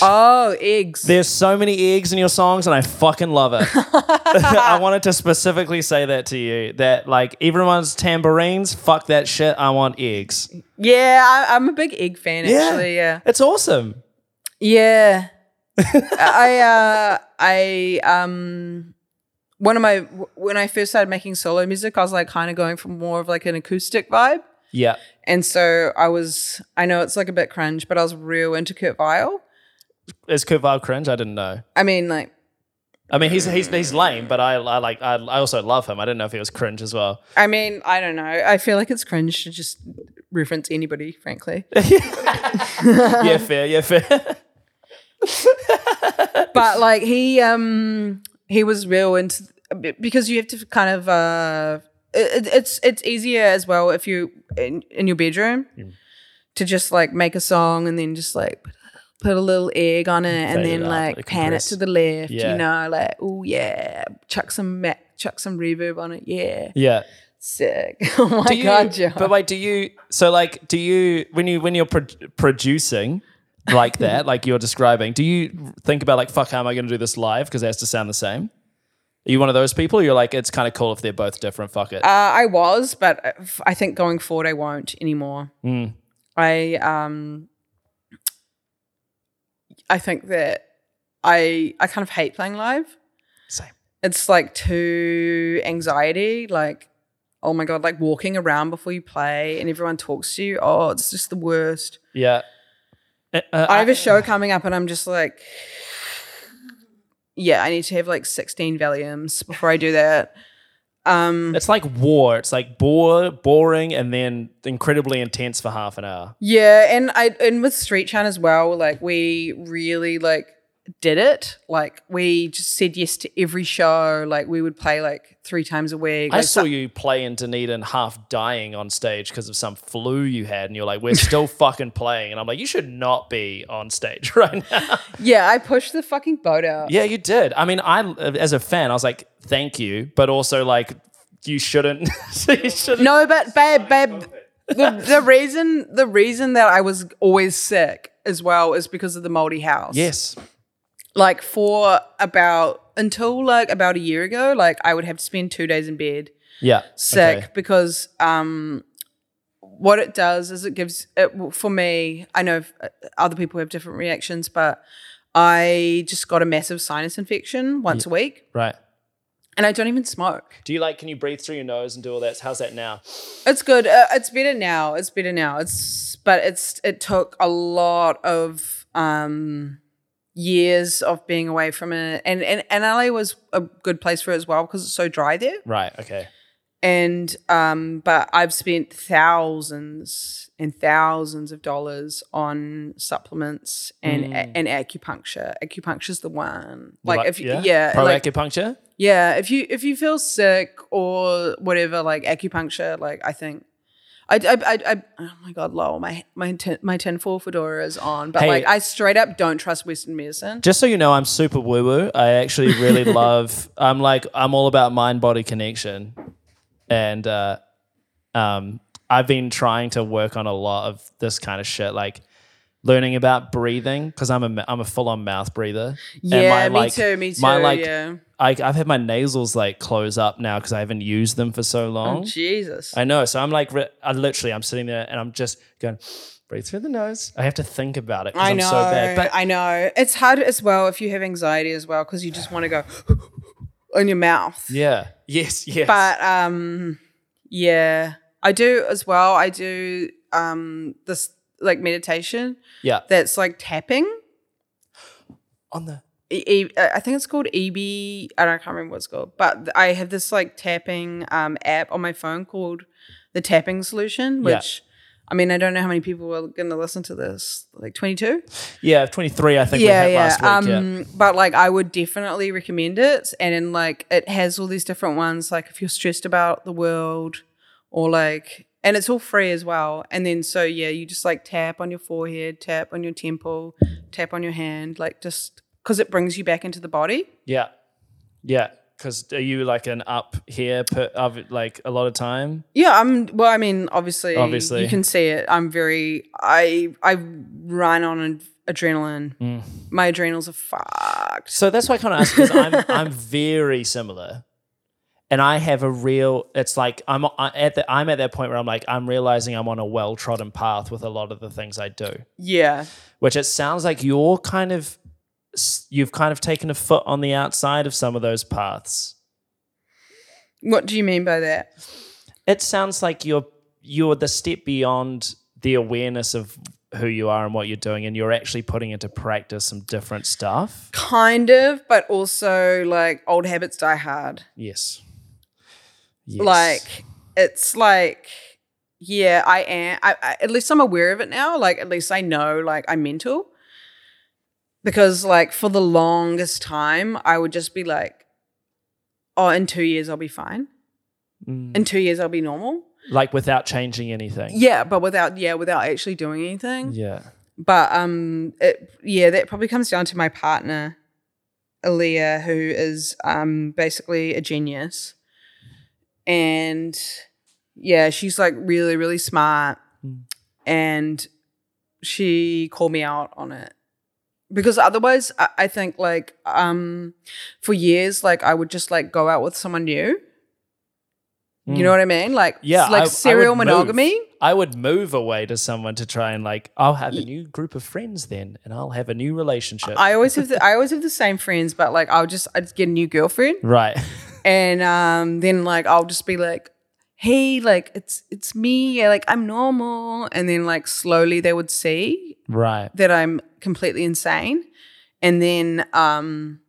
Oh, eggs. There's so many eggs in your songs, and I fucking love it. I wanted to specifically say that to you that like everyone's tambourines, fuck that shit. I want eggs. yeah, I, I'm a big egg fan. Actually, yeah, it's awesome. yeah. I uh, I um, one of my when I first started making solo music, I was like kind of going for more of like an acoustic vibe. Yeah, And so I was, I know it's like a bit cringe, but I was real into Kurt Vile. is Kurt Vile cringe? I didn't know. I mean, like, I mean, he's he's he's lame, but I, I like I, I also love him. I didn't know if he was cringe as well. I mean, I don't know. I feel like it's cringe to just reference anybody, frankly. yeah, fair. Yeah, fair. but like he, um, he was real into because you have to kind of uh it, it- it's it's easier as well if you in, in your bedroom Mm. to just like make a song and then just like put a little egg on it and it then out, like like pan it to the left. Yeah. You know, like oh yeah, chuck some ma- chuck some reverb on it. Yeah, Yeah. sick. oh my do you, god, Joe. But wait, do you? So like, do you when you when you're pro- producing like that, like you're describing, do you think about like, fuck, how am I going to do this live? Because it has to sound the same. Are you one of those people? You're like, it's kind of cool if they're both different. Fuck it. Uh, I was, but I think going forward, I won't anymore. Mm. I um, I think that I I kind of hate playing live. Same. It's like too anxiety. Like, oh my god, like walking around before you play and everyone talks to you. Oh, it's just the worst. Yeah. Uh, uh, I have a show coming up, and I'm just like, yeah, I need to have like 16 Valiums before I do that. Um, It's like war. It's like bore, boring, and then incredibly intense for half an hour. Yeah, and I and with Street Chant as well, like we really like did it. Like we just said yes to every show. Like we would play like three times a week. I Like, saw you play in Dunedin half dying on stage because of some flu you had, and you're like, "We're still fucking playing," and I'm like, "You should not be on stage right now." Yeah, I pushed the fucking boat out. Yeah, you did. I mean, I as a fan, I was like, "Thank you," but also like, you shouldn't. you shouldn't. No, but babe, babe, the, the reason the reason that I was always sick as well is because of the moldy house. Yes. Like for about until like about a year ago, like I would have to spend two days in bed. Yeah. sick Okay. because um what it does is it gives it for me i know uh, other people have different reactions but i just got a massive sinus infection once a week Right. and i don't even smoke Do you like? Can you breathe through your nose and do all that? How's that now? it's good uh, it's better now it's better now it's but it's it took a lot of um years of being away from it and and, and la was a good place for it as well because it's so dry there Right. Okay. and um but i've spent thousands and thousands of dollars on supplements and Mm. and acupuncture acupuncture's the one like, Like- if you yeah, Pro like, acupuncture. yeah if you if you feel sick or whatever like acupuncture like i think I, I, I, I oh my god, lol, my my tin, my tinfoil fedora is on, but Hey. like I straight up don't trust Western medicine. Just so you know, I'm super woo woo. I actually really love. I'm like I'm all about mind body connection, and uh, um, I've been trying to work on a lot of this kind of shit, like learning about breathing because I'm a I'm a full on mouth breather. And Yeah, my, me like- too, me too. My like yeah. I, I've had my nasals like close up now because I haven't used them for so long. Oh Jesus. I know. So I'm like, I literally, I'm sitting there and I'm just going, breathe through the nose. I have to think about it because I'm know. so bad. But I know. It's hard as well if you have anxiety as well because you just want to go on your mouth. yeah, yes, yes. But um, yeah, I do as well. I do um this like meditation yeah, that's like tapping. on the E- E- I think it's called EB. I don't I can't remember what it's called, but I have this like tapping um app on my phone called the Tapping Solution, Yeah. which. I mean, I don't know how many people are going to listen to this. Like 22? yeah, 23. I think yeah, we had yeah. last week. um, yeah, But like, I would definitely recommend it. And then like, it has all these different ones. Like, if you're stressed about the world, or like, and it's all free as well. And then so yeah, you just like tap on your forehead, tap on your temple, tap on your hand, like just because it brings you back into the body. yeah, yeah. Because are you like an up here per, of like a lot of time? Yeah, I'm. Well, I mean, obviously, Obviously. you can see it. I'm very. I I run on ad- adrenaline. Mm. My adrenals are fucked. So that's why I kind of ask because I'm I'm very similar, and I have a real. It's like I'm I- at the I'm at that point where I'm like I'm realizing I'm on a well trodden path with a lot of the things I do. Yeah. which it sounds like you're kind of you've kind of taken a foot on the outside of some of those paths. What do you mean by that? It sounds like you're you're the step beyond the awareness of who you are and what you're doing and you're actually putting into practice some different stuff. Kind of, but also like old habits die hard. Yes. Yes. Like it's like yeah, I am. I, I, at least I'm aware of it now. Like at least I know like I'm mental. Because like for the longest time, I would just be like, "Oh, in two years I'll be fine," In two years, I'll be normal. Like without changing anything. Yeah, but without yeah, without actually doing anything. Yeah. But um, it yeah, that probably comes down to my partner, Aaliyah, who is um basically a genius, and yeah, she's like really really smart, Mm. and she called me out on it because otherwise I, I think like um for years like I would just like go out with someone new. You know what I mean? Like Mm. Yeah, like I- I serial would move. I would move away to someone to try and like, I'll have a new group of friends then, and I'll have a new relationship. I always have the, I always have the same friends, but like I'll just I just get a new girlfriend, right. and um then like I'll just be like, hey, like it's it's me, yeah, like I'm normal, and then like slowly they would see right. that I'm completely insane, and then um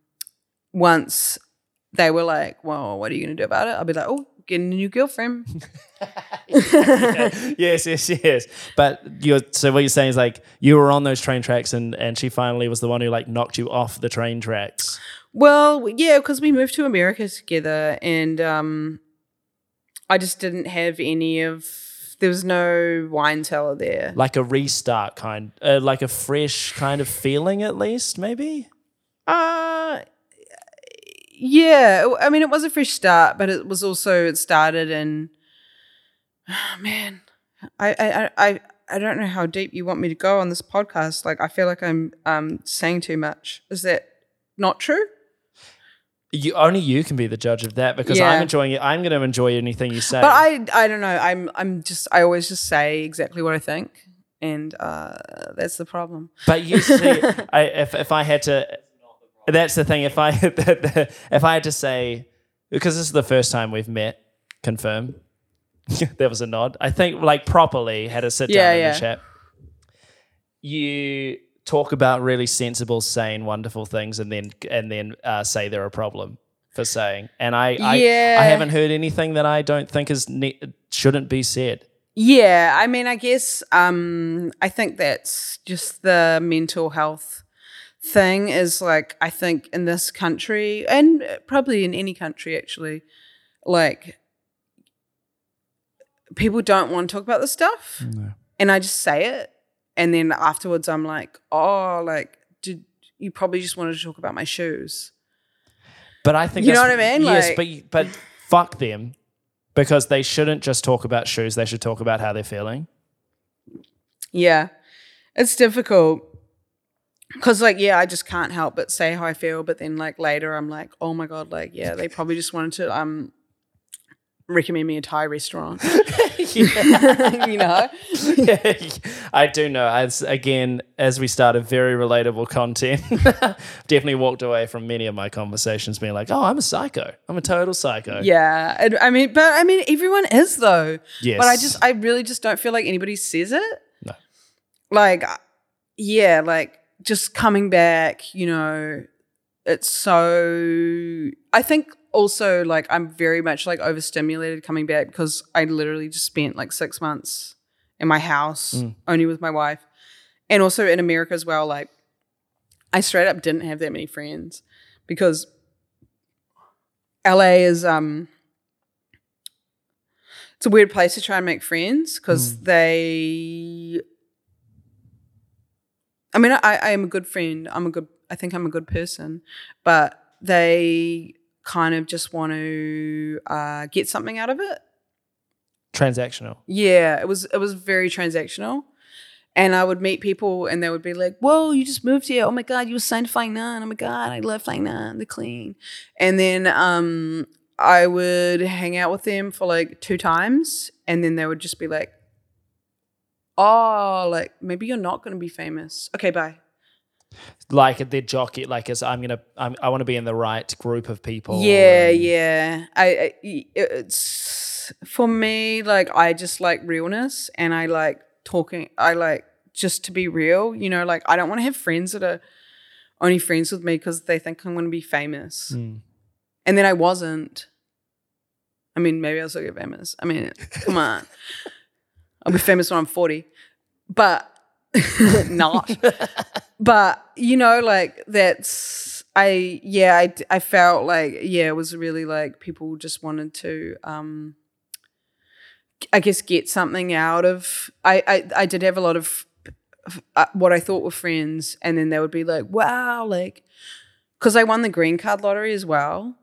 once they were like, well, what are you gonna do about it? I'll be like, oh, getting a new girlfriend. yes, yes, yes. But you're so what you're saying is like you were on those train tracks and and she finally was the one who like knocked you off the train tracks. Well, yeah, because we moved to America together, and um, I just didn't have any of. There was no wine cellar there. Like a restart kind uh, like a fresh kind of feeling at least, maybe? Uh yeah. I mean, it was a fresh start, but it was also it started in. Oh, man, I I I. I don't know how deep you want me to go on this podcast. Like, I feel like I'm um, saying too much. Is that not true? You only you can be the judge of that because Yeah. I'm enjoying it. I'm going to enjoy anything you say. But I I don't know. I'm I'm just I always just say exactly what I think, and uh, that's the problem. But you see, I, if if I had to, that's the thing. If I if I had to say, because this is the first time we've met, confirm. there was a nod. I think like properly had a sit down Yeah, in yeah. the chat. You talk about really sensible, sane, wonderful things, and then and then uh, say they're a problem for saying. And I I, Yeah. I haven't heard anything that I don't think is ne- shouldn't be said. Yeah, I mean, I guess um, I think that's just the mental health thing. Is like I think in this country and probably in any country actually, like people don't want to talk about this stuff, and I just say it, and then afterwards I'm like, oh, like did you probably just wanted to talk about my shoes? But I think You know what I mean? Yes, Like- but but fuck them because they shouldn't just talk about shoes. They should talk about how they're feeling. Yeah, it's difficult because, like, yeah, I just can't help but say how I feel. But then, like, later, I'm like, oh my god, like, yeah, they probably just wanted to um recommend me a Thai restaurant. you know? I do know. As again, as we started very relatable content, definitely walked away from many of my conversations being like, "Oh, I'm a psycho. I'm a total psycho." Yeah, I mean, but I mean, everyone is though. Yes. But I just, I really just don't feel like anybody says it. No. Like, yeah, like just coming back, you know, it's so. I think also like I'm very much like overstimulated coming back because I literally just spent like six months in my house Mm. only with my wife, and also in America as well. Like, I straight up didn't have that many friends because LA is um it's a weird place to try and make friends because they I mean I, I am a good friend. I'm a good I think I'm a good person. But they kind of just want to uh, get something out of it. Transactional. Yeah, it was it was very transactional. And I would meet people and they would be like, Whoa, you just moved here. Oh my God, you were signed to Flying Nun. Oh my God, I love Flying Nun. They're clean. And then um I would hang out with them for like two times and then they would just be like, Oh, like maybe you're not gonna be famous. Okay, bye. Like they're jockey. Like as I'm gonna, I'm, I want to be in the right group of people. Yeah, and- yeah. I, I it's for me like I just like realness and I like talking I like just to be real, you know, like I don't want to have friends that are only friends with me because they think I'm going to be famous. Mm. And then I wasn't. I mean, maybe I'll still get famous. I mean, come on. I'll be famous when I'm 40. But not. but, you know, like that's, I, yeah, I, I felt like, yeah, it was really like people just wanted to um, I guess get something out of. I I, I did have a lot of uh, what I thought were friends, and then they would be like, "Wow!" Like, because I won the green card lottery as well,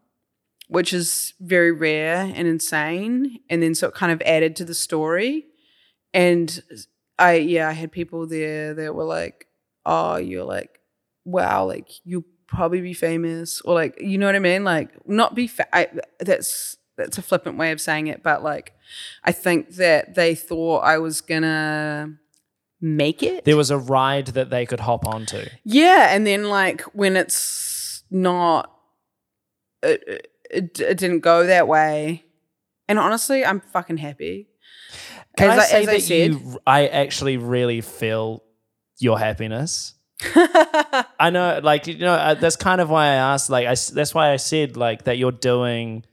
which is very rare and insane, and then so it kind of added to the story, and I yeah I had people there that were like, "Oh, you're like, wow, like you'll probably be famous," or like you know what I mean, like not be fa- I, that's that's a flippant way of saying it, but like I think that they thought I was gonna make it. There was a ride that they could hop onto. Yeah, and then like when it's not, it, it, it didn't go that way. And honestly, I'm fucking happy. Can As I say I that said- you? I actually really feel your happiness. I know, like you know, uh, that's kind of why I asked. Like, I that's why I said like that you're doing.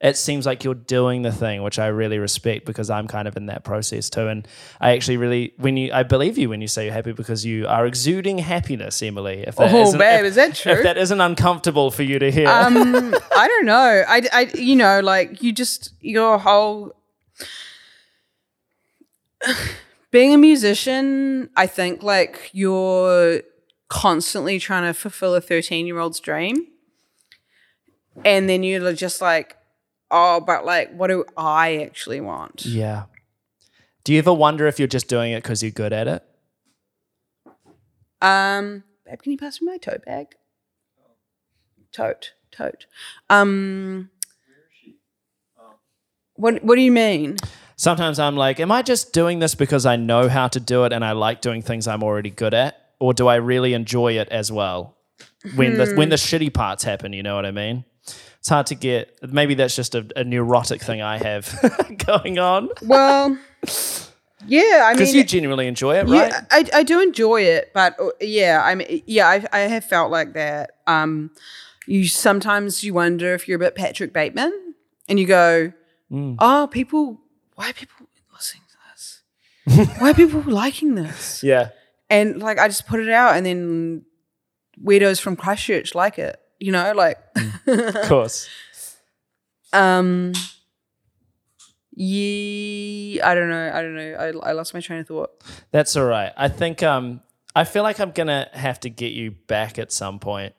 It seems like you're doing the thing, which I really respect because I'm kind of in that process too. And I actually really, when you, I believe you when you say you're happy because you are exuding happiness, Emily. If that Oh, babe, if- is that true? If that isn't uncomfortable for you to hear, um, I don't know. I, I, you know, like you just your whole being a musician. I think like you're constantly trying to fulfill a 13 year old's dream, and then you're just like, oh, but like, what do I actually want? yeah. Do you ever wonder if you're just doing it because you're good at it? Um, babe, can you pass me my tote bag? Tote, tote. Um, what What do you mean? Sometimes I'm like, am I just doing this because I know how to do it and I like doing things I'm already good at? Or do I really enjoy it as well? When the when the shitty parts happen, you know what I mean? It's hard to get maybe that's just a, a neurotic thing I have going on. Well, yeah, I mean, Because you genuinely enjoy it, right? yeah, I, I do enjoy it, but uh, yeah, I mean, yeah, I, I have felt like that. Um, you sometimes you wonder if you're a bit Patrick Bateman, and you go, Mm. oh, people, why are people listening to this? why are people liking this? Yeah. and like I just put it out, and then weirdos from Christchurch like it. You know, like Of course. um, yeah, I don't know, I don't know. I I lost my train of thought. That's all right. I think um I feel like I'm gonna have to get you back at some point.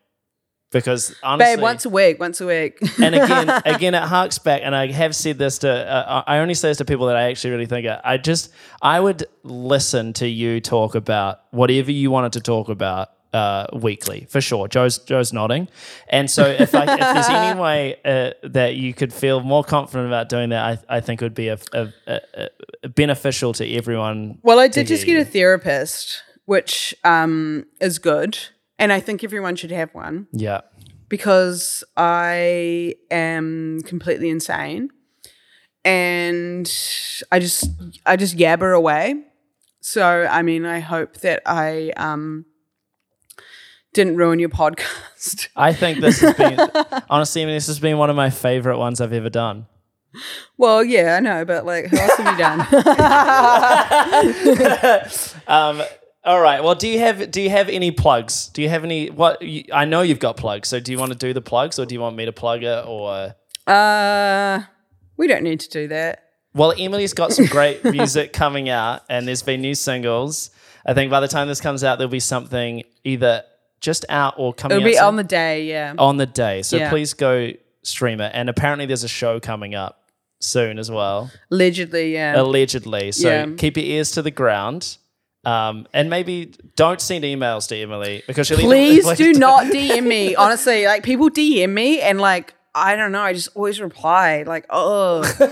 Because honestly Babe, once a week, once a week. and again, again, it harks back, and I have said this to. Uh, I only say this to people that I actually really think. Of. I just, I would listen to you talk about whatever you wanted to talk about uh, weekly for sure. Joe's Joe's nodding, and so if I, if there's any way uh, that you could feel more confident about doing that, I, I think would be a, a, a, a beneficial to everyone. well, I did just hear get a therapist, which um is good, and I think everyone should have one. Yeah, because I am completely insane and I just I just yabber away. So I mean I hope that I um didn't ruin your podcast. I think this has been honestly. I mean, this has been one of my favorite ones I've ever done. well, yeah, I know, but like who else have you done? Um, all right. Well, do you have do you have any plugs? Do you have any? What you, I know you've got plugs. So do you want to do the plugs, or do you want me to plug it? Or uh we don't need to do that. well, Emily's got some great music coming out, and there's been new singles. I think by the time this comes out, there'll be something either just out or coming It'll out be on the day, yeah. on the day. So Yeah. please go stream it. And apparently, there's a show coming up soon as well. Allegedly, yeah. allegedly. So Yeah. keep your ears to the ground. Um, and maybe don't send emails to Emily because she'll Please do not DM me. Honestly, like people DM me and like I don't know, I just always reply like, oh.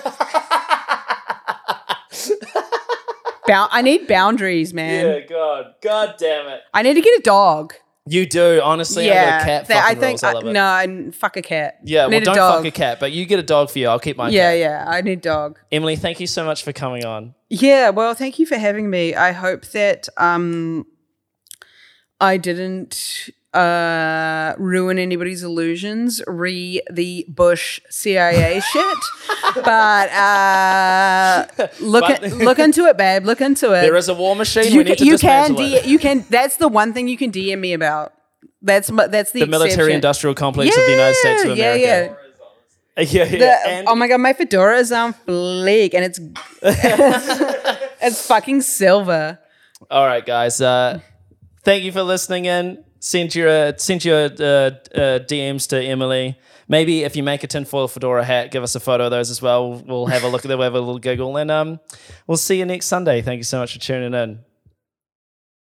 Bound- I need boundaries, man. Yeah, God, God damn it! I need to get a dog. You do honestly. I yeah, a cat. that- I think rules. I I- it. no, I, fuck a cat. Yeah, I well, don't dog. fuck a cat, but you get a dog for you. I'll keep my Yeah, cat. yeah, I need dog. Emily, thank you so much for coming on. Yeah, well, thank you for having me. I hope that um I didn't uh ruin anybody's illusions re the Bush CIA shit. But uh look But- at, look into it, babe. Look into it. There is a war machine. you we need can, to you can D- you can that's the one thing you can DM me about. That's that's the, the military industrial complex of the United States of Yeah, America. yeah. yeah, yeah. The- and- oh my god, my fedora is on fleek, and it's it's fucking silver. All right, guys. Uh, thank you for listening in. Send your uh, send your uh, uh, DMs to Emily. Maybe if you make a tinfoil fedora hat, give us a photo of those as well. We'll have a look at them. We'll have a little giggle, and um, we'll see you next Sunday. Thank you so much for tuning in.